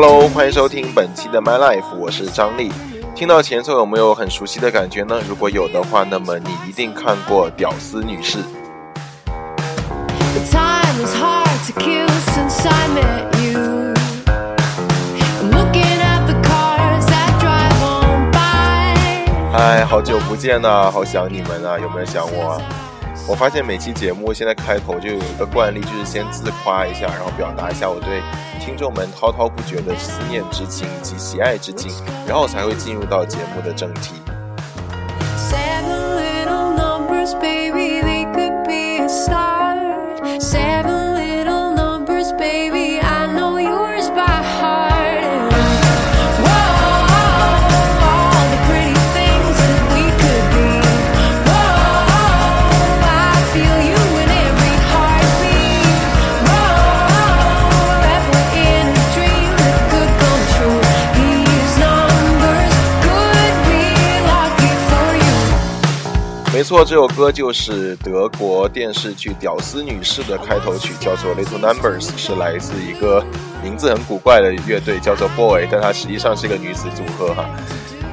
Hello，欢迎收听本期的 My Life，我是张力。听到前奏有没有很熟悉的感觉呢？如果有的话，那么你一定看过《屌丝女士》。嗨，好久不见呐，好想你们啊！有没有想我？我发现每期节目现在开头就有一个惯例，就是先自夸一下，然后表达一下我对听众们滔滔不绝的思念之情以及喜爱之情，然后才会进入到节目的正题。错，这首歌就是德国电视剧《屌丝女士》的开头曲，叫做《Little Numbers》，是来自一个名字很古怪的乐队，叫做 Boy，但它实际上是一个女子组合哈。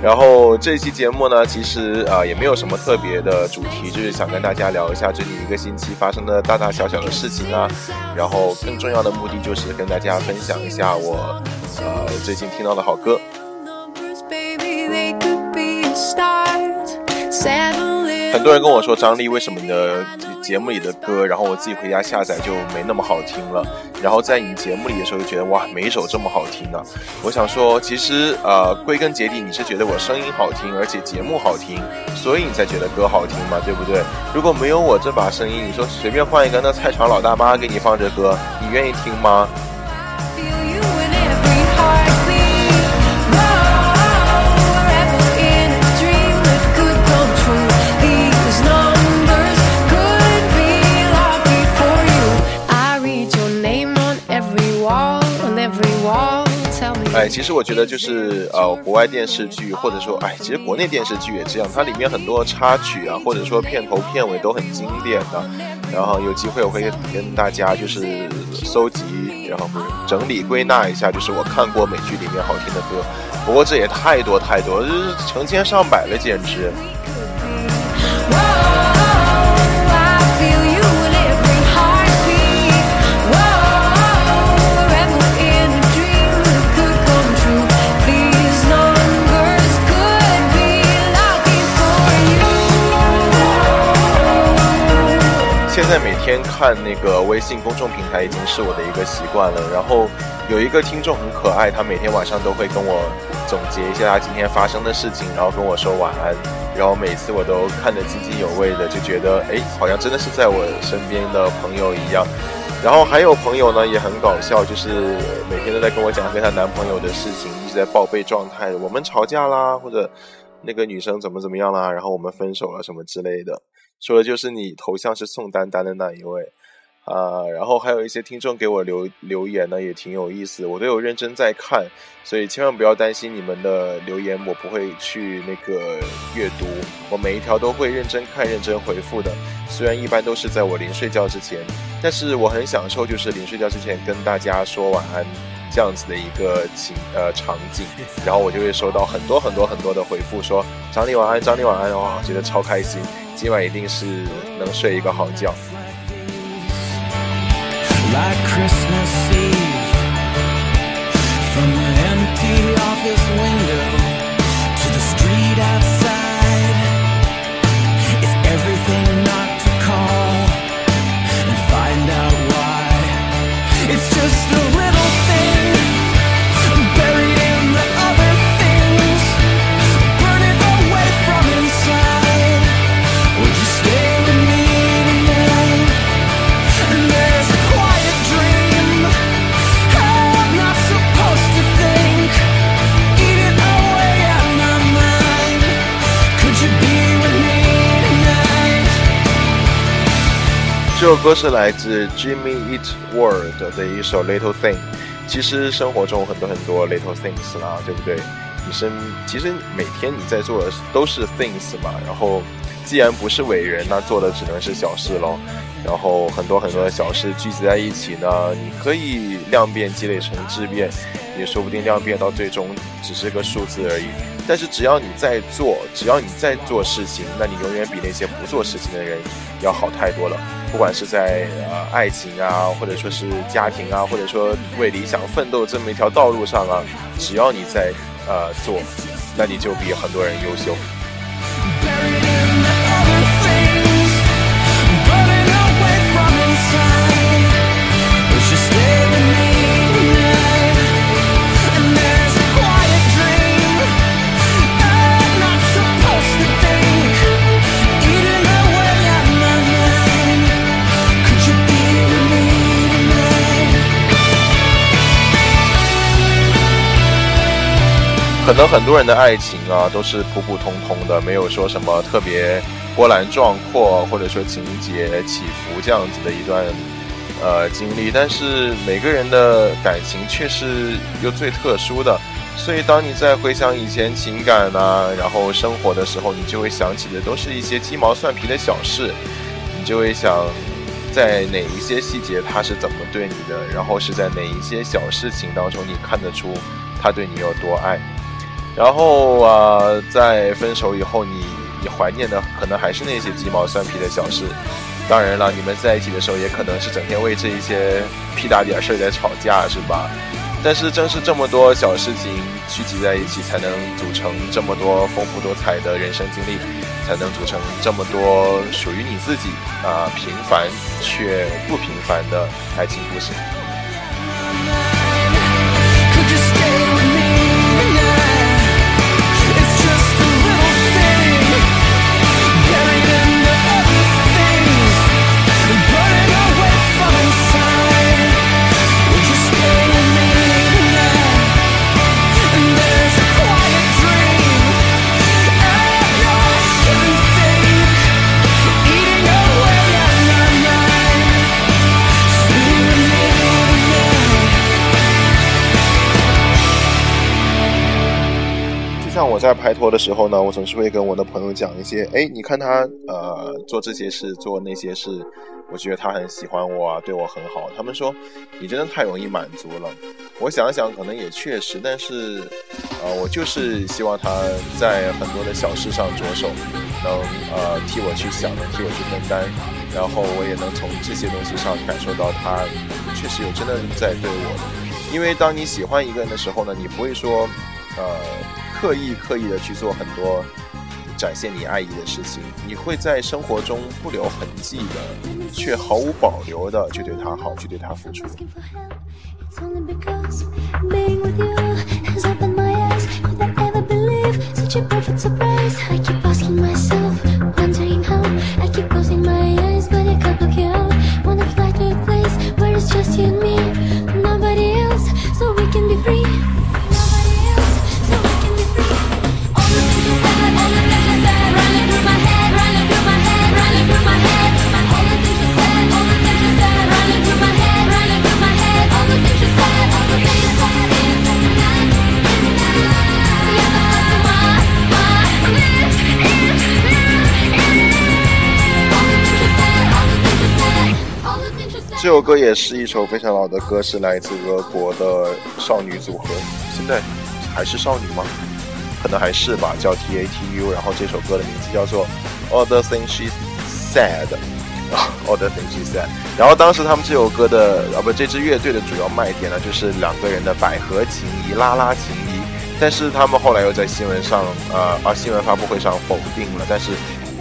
然后这期节目呢，其实啊也没有什么特别的主题，就是想跟大家聊一下最近一个星期发生的大大小小的事情啊。然后更重要的目的就是跟大家分享一下我呃最近听到的好歌。很多人跟我说张力，为什么你的节目里的歌，然后我自己回家下载就没那么好听了？然后在你节目里的时候就觉得哇，每一首这么好听呢？我想说，其实呃，归根结底你是觉得我声音好听，而且节目好听，所以你才觉得歌好听嘛，对不对？如果没有我这把声音，你说随便换一个那菜场老大妈给你放这歌，你愿意听吗？哎，其实我觉得就是呃，国外电视剧或者说哎，其实国内电视剧也这样，它里面很多插曲啊，或者说片头片尾都很经典的。然后有机会我会跟大家就是搜集，然后整理归纳一下，就是我看过美剧里面好听的歌。不过这也太多太多，就是成千上百了，简直。现在每天看那个微信公众平台已经是我的一个习惯了。然后有一个听众很可爱，他每天晚上都会跟我总结一下他今天发生的事情，然后跟我说晚安。然后每次我都看得津津有味的，就觉得哎，好像真的是在我身边的朋友一样。然后还有朋友呢也很搞笑，就是每天都在跟我讲跟她男朋友的事情，一直在报备状态。我们吵架啦，或者那个女生怎么怎么样啦，然后我们分手了什么之类的。说的就是你头像是宋丹丹的那一位，啊，然后还有一些听众给我留留言呢，也挺有意思，我都有认真在看，所以千万不要担心你们的留言我不会去那个阅读，我每一条都会认真看、认真回复的。虽然一般都是在我临睡觉之前，但是我很享受就是临睡觉之前跟大家说晚安这样子的一个情呃场景，然后我就会收到很多很多很多的回复，说张丽晚安，张丽晚安，哇，觉得超开心。今晚一定是能睡一个好觉。首歌是来自 Jimmy Eat World 的一首 Little Thing。其实生活中很多很多 Little Things 啦，对不对？你生其实每天你在做的都是 Things 嘛。然后既然不是伟人，那做的只能是小事喽。然后很多很多的小事聚集在一起呢，你可以量变积累成质变，也说不定量变到最终只是个数字而已。但是只要你在做，只要你在做事情，那你永远比那些不做事情的人要好太多了。不管是在呃爱情啊，或者说是家庭啊，或者说为理想奋斗这么一条道路上啊，只要你在呃做，那你就比很多人优秀。可能很多人的爱情啊，都是普普通通的，没有说什么特别波澜壮阔，或者说情节起伏这样子的一段呃经历。但是每个人的感情却是又最特殊的，所以当你在回想以前情感啊，然后生活的时候，你就会想起的都是一些鸡毛蒜皮的小事，你就会想在哪一些细节他是怎么对你的，然后是在哪一些小事情当中你看得出他对你有多爱。然后啊，在分手以后，你你怀念的可能还是那些鸡毛蒜皮的小事。当然了，你们在一起的时候，也可能是整天为这一些屁大点事儿在吵架，是吧？但是正是这么多小事情聚集在一起，才能组成这么多丰富多彩的人生经历，才能组成这么多属于你自己啊平凡却不平凡的爱情故事。我在拍拖的时候呢，我总是会跟我的朋友讲一些，哎，你看他呃做这些事，做那些事，我觉得他很喜欢我啊，对我很好。他们说你真的太容易满足了。我想想，可能也确实，但是呃，我就是希望他在很多的小事上着手，能呃替我去想，能替我去分担，然后我也能从这些东西上感受到他确实有真的在对我。因为当你喜欢一个人的时候呢，你不会说呃。刻意刻意的去做很多展现你爱意的事情，你会在生活中不留痕迹的，却毫无保留的去对他好，去对他付出。是一首非常老的歌，是来自俄国的少女组合，现在还是少女吗？可能还是吧，叫 T A T U。然后这首歌的名字叫做 All the Things She Said，All the Things She Said。然后当时他们这首歌的啊不，这支乐队的主要卖点呢，就是两个人的百合情谊、拉拉情谊。但是他们后来又在新闻上，呃啊新闻发布会上否定了。但是。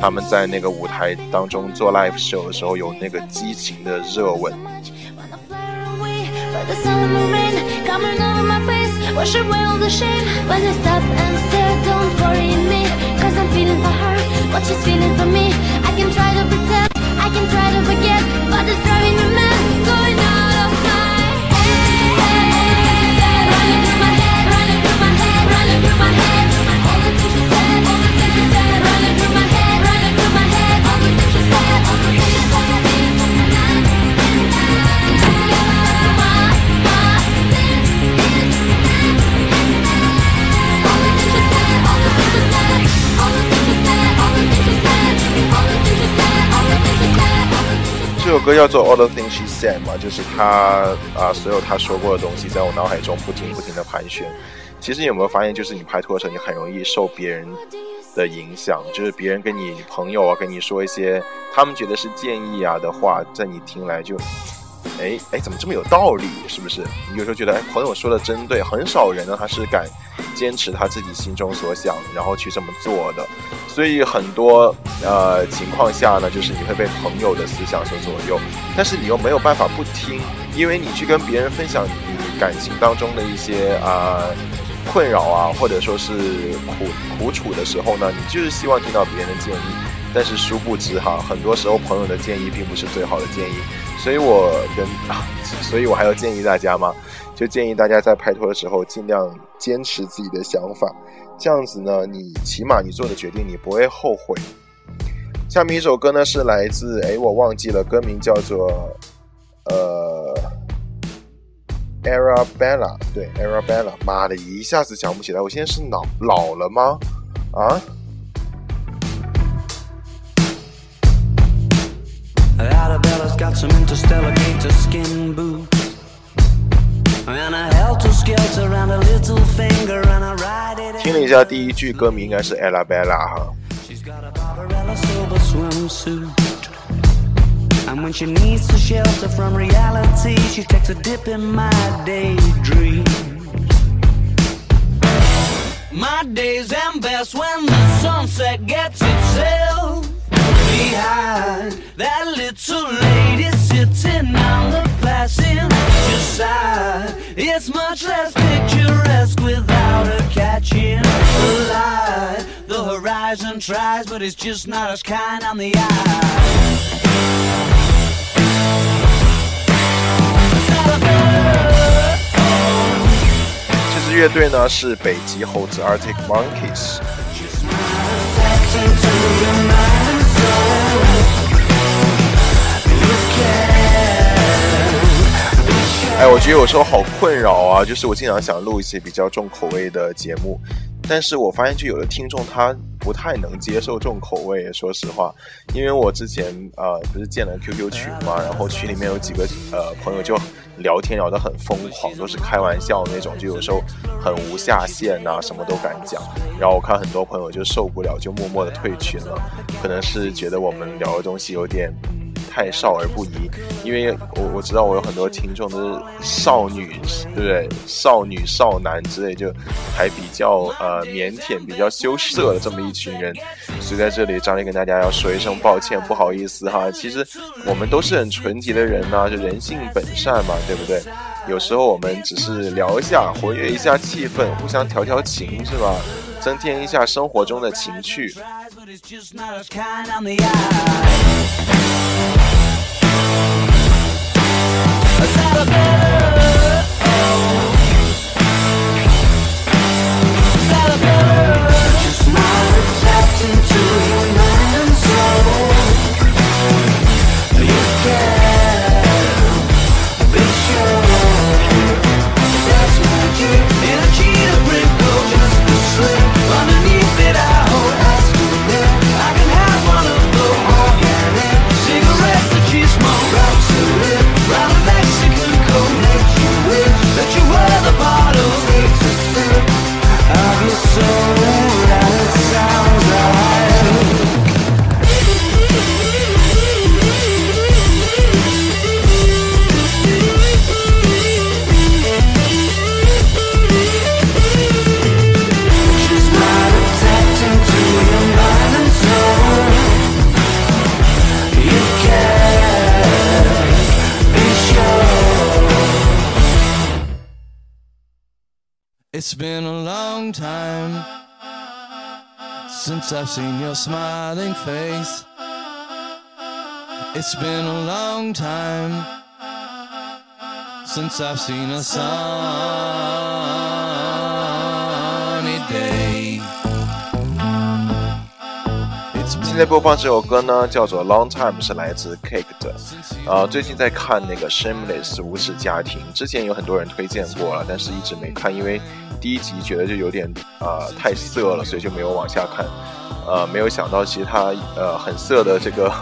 他们在那个舞台当中做 live show 的时候，有那个激情的热吻。the sun will rain Coming over my face, wash away all the shame. When I stop and stare, don't worry in me. Cause I'm feeling for her, what she's feeling for me. I can try to pretend, I can try to forget But it's driving me mad, going out of my head. Running through my head, running through my head, running through my head 这首歌叫做《All the Things She Said》嘛，就是他啊，所有他说过的东西，在我脑海中不停不停的盘旋。其实你有没有发现，就是你拍拖的时候，你很容易受别人的影响，就是别人跟你朋友啊，跟你说一些他们觉得是建议啊的话，在你听来就。哎哎，怎么这么有道理？是不是？你有时候觉得，哎，朋友说的真对。很少人呢，他是敢坚持他自己心中所想，然后去这么做的。所以很多呃情况下呢，就是你会被朋友的思想所左右，但是你又没有办法不听，因为你去跟别人分享你感情当中的一些啊困扰啊，或者说是苦苦楚的时候呢，你就是希望听到别人的建议。但是殊不知哈，很多时候朋友的建议并不是最好的建议。所以我跟啊，所以我还要建议大家吗？就建议大家在拍拖的时候尽量坚持自己的想法，这样子呢，你起码你做的决定你不会后悔。下面一首歌呢是来自哎，我忘记了歌名叫做呃，Arabella，对，Arabella，妈的，一下子想不起来，我现在是老老了吗？啊 ？Arabella's got some interstellar gator skin boots. And a helter skelter around a little finger and I ride it. 听了一下第一句歌名，应该是 Arabella 哈。She's got a Barbarella silver swimsuit. And when she needs to shelter from reality, she takes a dip in my daydream. My days end best when the sunset gets itself behind that little lady sitting on the passenger side. It's much less picturesque without her catching the light. The horizon tries, but it's just not as kind on the eye. 这支乐队呢是北极猴子 Arctic Monkeys。 哎，我觉得有时候好困扰啊，就是我经常想录一些比较重口味的节目，但是我发现就有的听众他不太能接受重口味。说实话，因为我之前呃不是建了 QQ 群嘛，然后群里面有几个呃朋友就聊天聊得很疯狂，都是开玩笑那种，就有时候很无下限呐，什么都敢讲。然后我看很多朋友就受不了，就默默的退群了，可能是觉得我们聊的东西有点。太少而不宜，因为我我知道我有很多听众都是少女，对不对？少女少男之类，就还比较呃腼腆、比较羞涩的这么一群人，所以在这里张力跟大家要说一声抱歉，不好意思哈。其实我们都是很纯洁的人呐，就人性本善嘛，对不对？有时候我们只是聊一下，活跃一下气氛，互相调调情，是吧？增添一下生活中的情趣。Yeah. Since I've seen your smiling face. It's been a long time since I've seen a sunny day. 现在播放这首歌呢，叫做《Long Time》，是来自 Cake 的。呃，最近在看那个《Shameless 无耻家庭》，之前有很多人推荐过了，但是一直没看，因为第一集觉得就有点呃太色了，所以就没有往下看。呃，没有想到其他呃很色的这个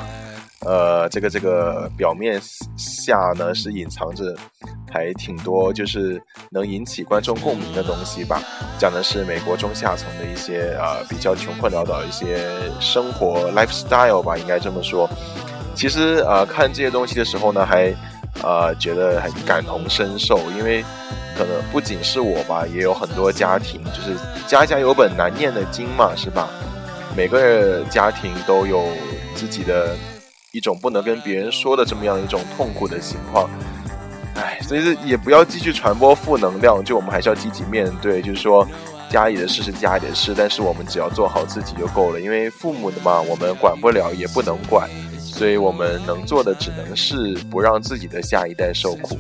呃，这个这个表面下呢是隐藏着还挺多，就是能引起观众共鸣的东西吧。讲的是美国中下层的一些呃比较穷困潦倒一些生活 lifestyle 吧，应该这么说。其实呃看这些东西的时候呢，还呃觉得很感同身受，因为可能不仅是我吧，也有很多家庭，就是家家有本难念的经嘛，是吧？每个家庭都有自己的。一种不能跟别人说的这么样一种痛苦的情况，所以也不要继续传播负能量，就我们还是要积极面对。就是说，家里的事是家里的事，但是我们只要做好自己就够了。因为父母的嘛，我们管不了，也不能管，所以我们能做的只能是不让自己的下一代受苦。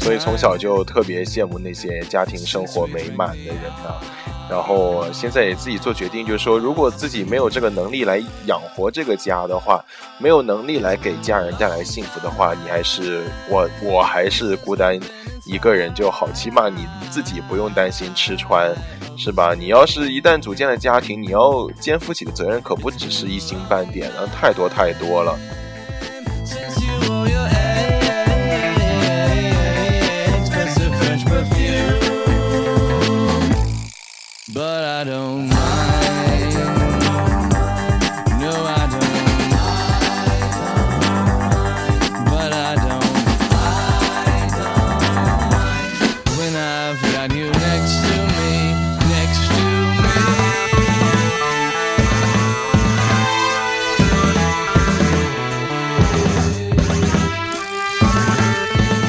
所以从小就特别羡慕那些家庭生活美满的人呢。然后现在也自己做决定，就是说，如果自己没有这个能力来养活这个家的话，没有能力来给家人带来幸福的话，你还是我，我还是孤单一个人就好，起码你自己不用担心吃穿，是吧？你要是一旦组建了家庭，你要肩负起的责任可不只是一星半点，的，太多太多了。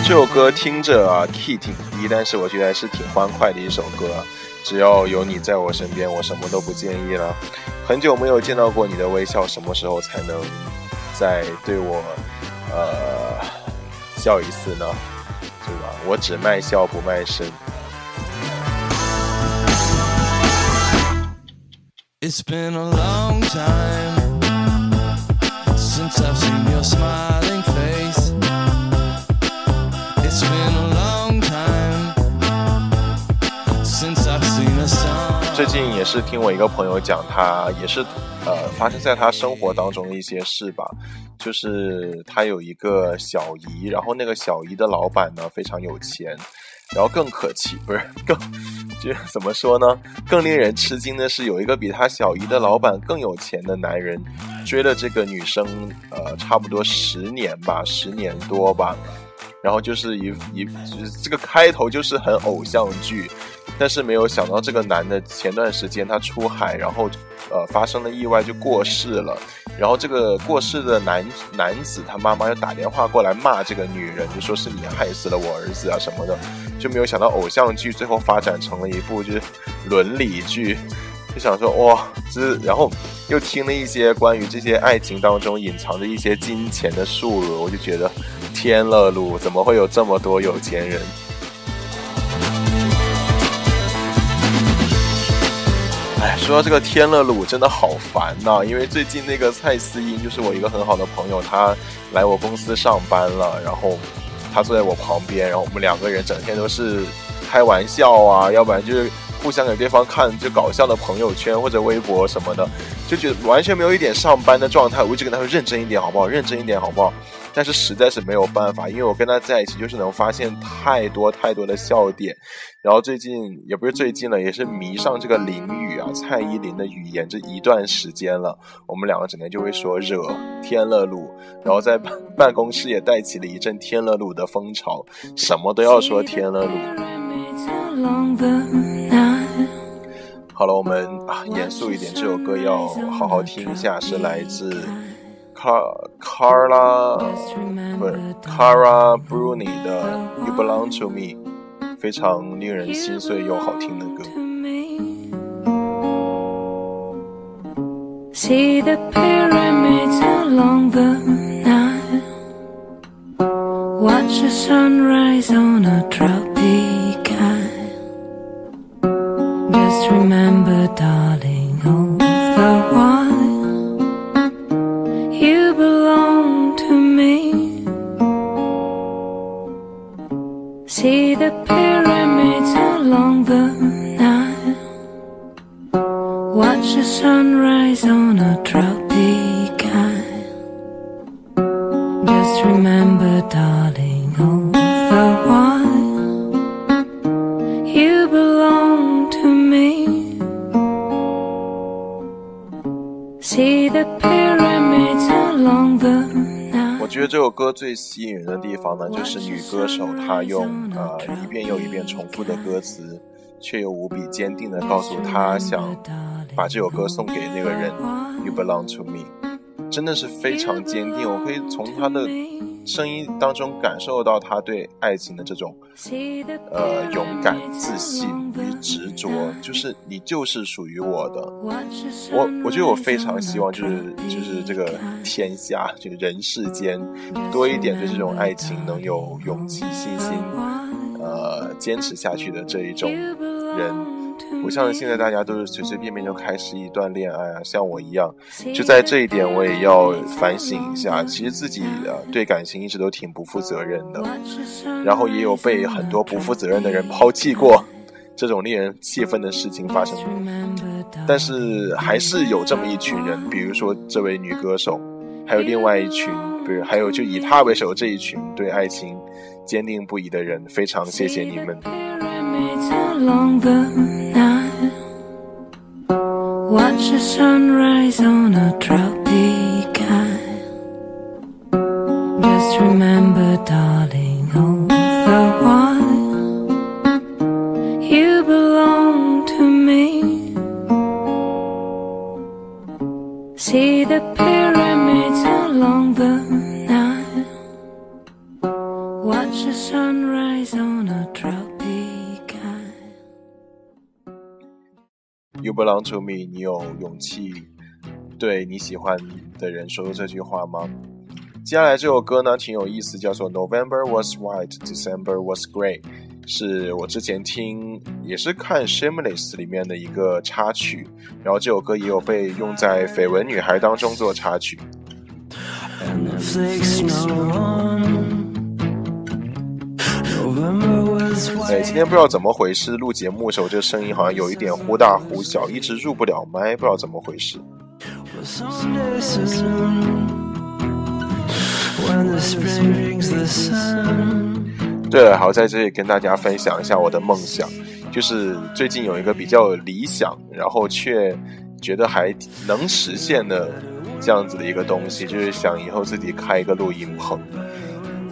这首歌听着啊，key 挺低，但是我觉得还是挺欢快的一首歌。只要有你在我身边，我什么都不介意了。很久没有见到过你的微笑，什么时候才能再对我呃笑一次呢？对吧？我只卖笑不卖身。It's been a long time since I've seen your smiling face. It's been a 最近也是听我一个朋友讲，他也是呃发生在他生活当中的一些事吧。就是他有一个小姨，然后那个小姨的老板呢非常有钱，然后更可气不是更就怎么说呢？更令人吃惊的是，有一个比他小姨的老板更有钱的男人追了这个女生，呃，差不多十年吧，十年多吧。然后就是一一这个开头就是很偶像剧。但是没有想到，这个男的前段时间他出海，然后，呃，发生了意外就过世了。然后这个过世的男男子他妈妈又打电话过来骂这个女人，就说是你害死了我儿子啊什么的。就没有想到偶像剧最后发展成了一部就是伦理剧，就想说哇，这然后又听了一些关于这些爱情当中隐藏着一些金钱的数额，我就觉得天乐路怎么会有这么多有钱人？哎，说到这个天乐路，真的好烦呐！因为最近那个蔡思音，就是我一个很好的朋友，他来我公司上班了，然后他坐在我旁边，然后我们两个人整天都是开玩笑啊，要不然就是互相给对方看就搞笑的朋友圈或者微博什么的，就觉得完全没有一点上班的状态。我一直跟他说认真一点好不好？认真一点好不好？但是实在是没有办法，因为我跟他在一起，就是能发现太多太多的笑点。然后最近也不是最近了，也是迷上这个淋雨啊，蔡依林的语言这一段时间了。我们两个整天就会说惹天乐路，然后在办公室也带起了一阵天乐路的风潮，什么都要说天乐路。好了，我们啊严肃一点，这首歌要好好听一下，是来自。Carla 不是 Cara Bruni 的 You Belong to Me，非常令人心碎又好听的歌。See the pyramids along the Nile. Watch the sunrise on a tropic 歌最吸引人的地方呢，就是女歌手她用呃一遍又一遍重复的歌词，却又无比坚定的告诉她想把这首歌送给那个人，You belong to me，真的是非常坚定。我可以从她的。声音当中感受到他对爱情的这种，呃，勇敢、自信与执着，就是你就是属于我的。我我觉得我非常希望就是就是这个天下这个人世间多一点对这种爱情能有勇气、信心，呃，坚持下去的这一种人。不像现在大家都是随随便便就开始一段恋爱啊，像我一样，就在这一点我也要反省一下。其实自己啊对感情一直都挺不负责任的，然后也有被很多不负责任的人抛弃过，这种令人气愤的事情发生过。但是还是有这么一群人，比如说这位女歌手，还有另外一群，比如还有就以她为首这一群对爱情坚定不移的人，非常谢谢你们。Night. Watch the sunrise on a tropic isle. Just remember, darling, all the while you belong to me. See the belong to me，你有勇气对你喜欢的人说出这句话吗？接下来这首歌呢，挺有意思，叫做 November was white, December was grey，是我之前听也是看 Shameless 里面的一个插曲，然后这首歌也有被用在《绯闻女孩》当中做插曲。哎，今天不知道怎么回事，录节目的时候这个声音好像有一点忽大忽小，一直入不了麦，不知道怎么回事。对了，好在这里跟大家分享一下我的梦想，就是最近有一个比较理想，然后却觉得还能实现的这样子的一个东西，就是想以后自己开一个录音棚。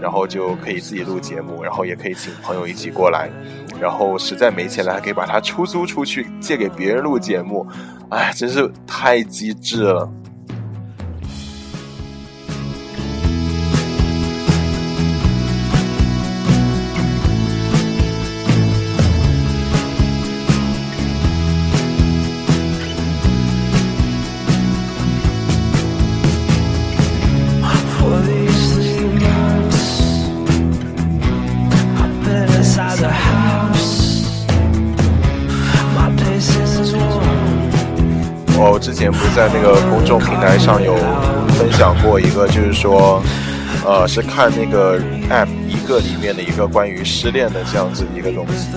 然后就可以自己录节目，然后也可以请朋友一起过来，然后实在没钱了，还可以把它出租出去，借给别人录节目，哎，真是太机智了。不是在那个公众平台上有分享过一个，就是说，呃，是看那个 app 一个里面的一个关于失恋的这样子一个东西。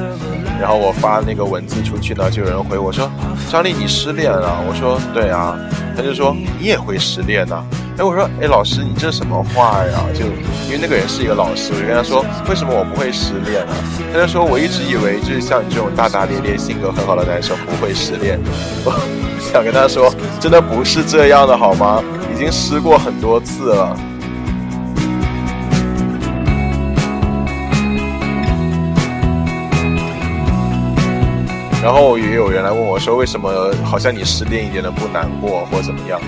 然后我发那个文字出去呢，就有人回我说：“张丽，你失恋了？”我说：“对啊。”他就说：“你也会失恋呢？”哎，我说：“哎，老师，你这什么话呀？”就因为那个人是一个老师，我就跟他说：“为什么我不会失恋呢？”他就说：“我一直以为就是像你这种大大咧咧、性格很好的男生不会失恋。”我想跟他说，真的不是这样的，好吗？已经失过很多次了。然后也有人来问我说，为什么好像你失恋一点都不难过，或怎么样？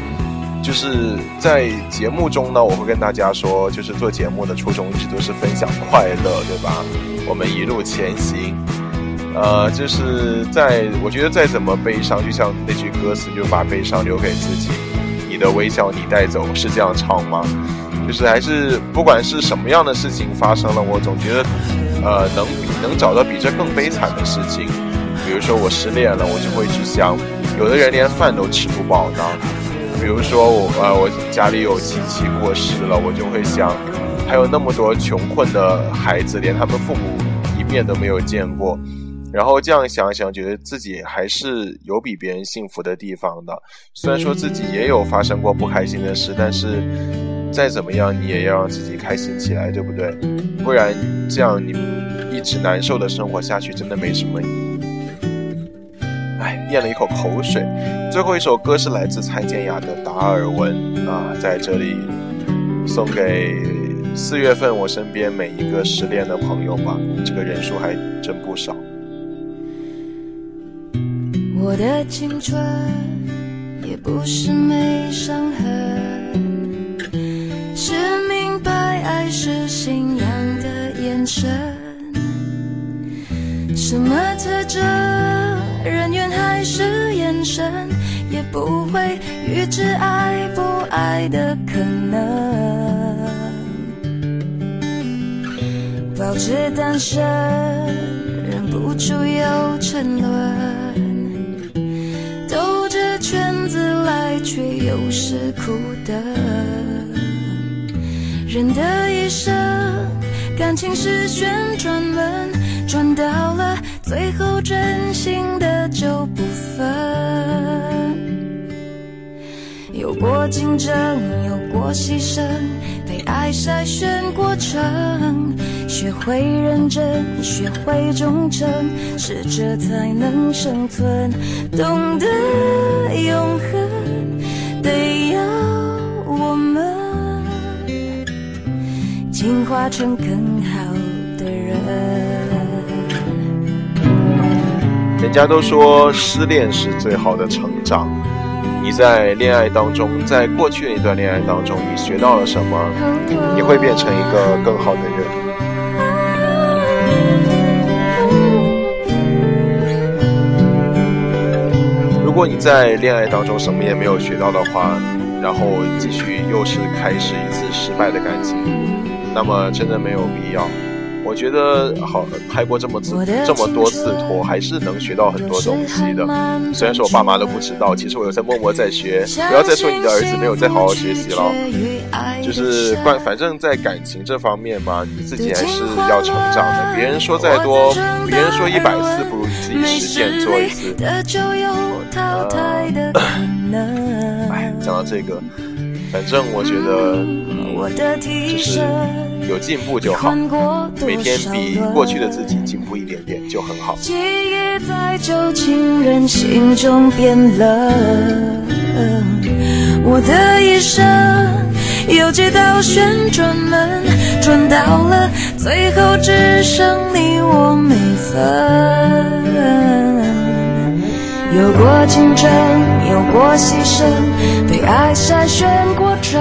就是在节目中呢，我会跟大家说，就是做节目的初衷一直都是分享快乐，对吧？我们一路前行。呃，就是在我觉得再怎么悲伤，就像那句歌词，就把悲伤留给自己，你的微笑你带走，是这样唱吗？就是还是不管是什么样的事情发生了，我总觉得，呃，能能找到比这更悲惨的事情。比如说我失恋了，我就会去想，有的人连饭都吃不饱呢。比如说我呃我家里有亲戚过世了，我就会想，还有那么多穷困的孩子，连他们父母一面都没有见过。然后这样想想，觉得自己还是有比别人幸福的地方的。虽然说自己也有发生过不开心的事，但是再怎么样，你也要让自己开心起来，对不对？不然这样你一直难受的生活下去，真的没什么意义。哎，咽了一口口水。最后一首歌是来自蔡健雅的《达尔文》啊，在这里送给四月份我身边每一个失恋的朋友吧，这个人数还真不少。我的青春也不是没伤痕，是明白爱是信仰的眼神。什么特征，人缘还是眼神，也不会预知爱不爱的可能。保持单身，忍不住又沉沦。兜着圈子来却又是苦的，人的一生，感情是旋转门，转到了最后，真心的就不分。有过竞争，有过牺牲，被爱筛选过程，学会认真，学会忠诚，适者才能生存，懂得永恒。得要我们进化成更好的人。人家都说失恋是最好的成长。你在恋爱当中，在过去的一段恋爱当中，你学到了什么？你会变成一个更好的人。如果你在恋爱当中什么也没有学到的话，然后继续又是开始一次失败的感情。那么真的没有必要，我觉得好拍过这么次这么多次拖，还是能学到很多东西的。虽然说我爸妈都不知道，其实我有在默默在学。不要再说你的儿子没有在好好学习了，就是关反正在感情这方面嘛，你自己还是要成长的。别人说再多，别人说一百次，不如你自己实践做一次。哎，讲到这个。反正我觉得，就是有进步就好，每天比过去的自己进步一点点就很好。记忆在旧情人心中变冷，我的一生有几道旋转门，转到了最后只剩你我没分。有过竞争，有过牺牲，被爱筛选过程，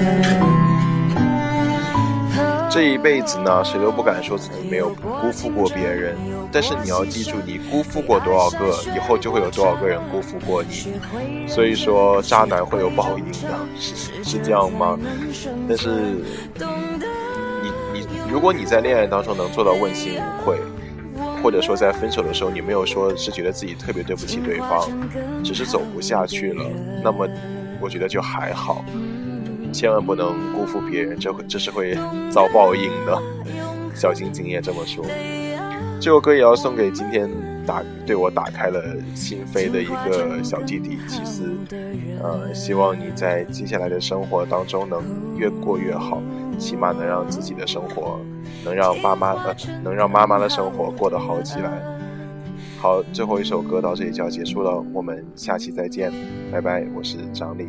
这一辈子呢，谁都不敢说自己没有辜负过别人。但是你要记住，你辜负过多少个，以后就会有多少个人辜负过你。所以说，渣男会有报应的，是是这样吗？但是，你你，如果你在恋爱当中能做到问心无愧，或者说在分手的时候你没有说是觉得自己特别对不起对方，只是走不下去了，那么我觉得就还好。千万不能辜负别人，这会这是会遭报应的。小晶晶也这么说。这首歌也要送给今天打对我打开了心扉的一个小弟弟齐思。呃，希望你在接下来的生活当中能越过越好，起码能让自己的生活，能让爸妈呃，能让妈妈的生活过得好起来。好，最后一首歌到这里就要结束了，我们下期再见，拜拜，我是张力。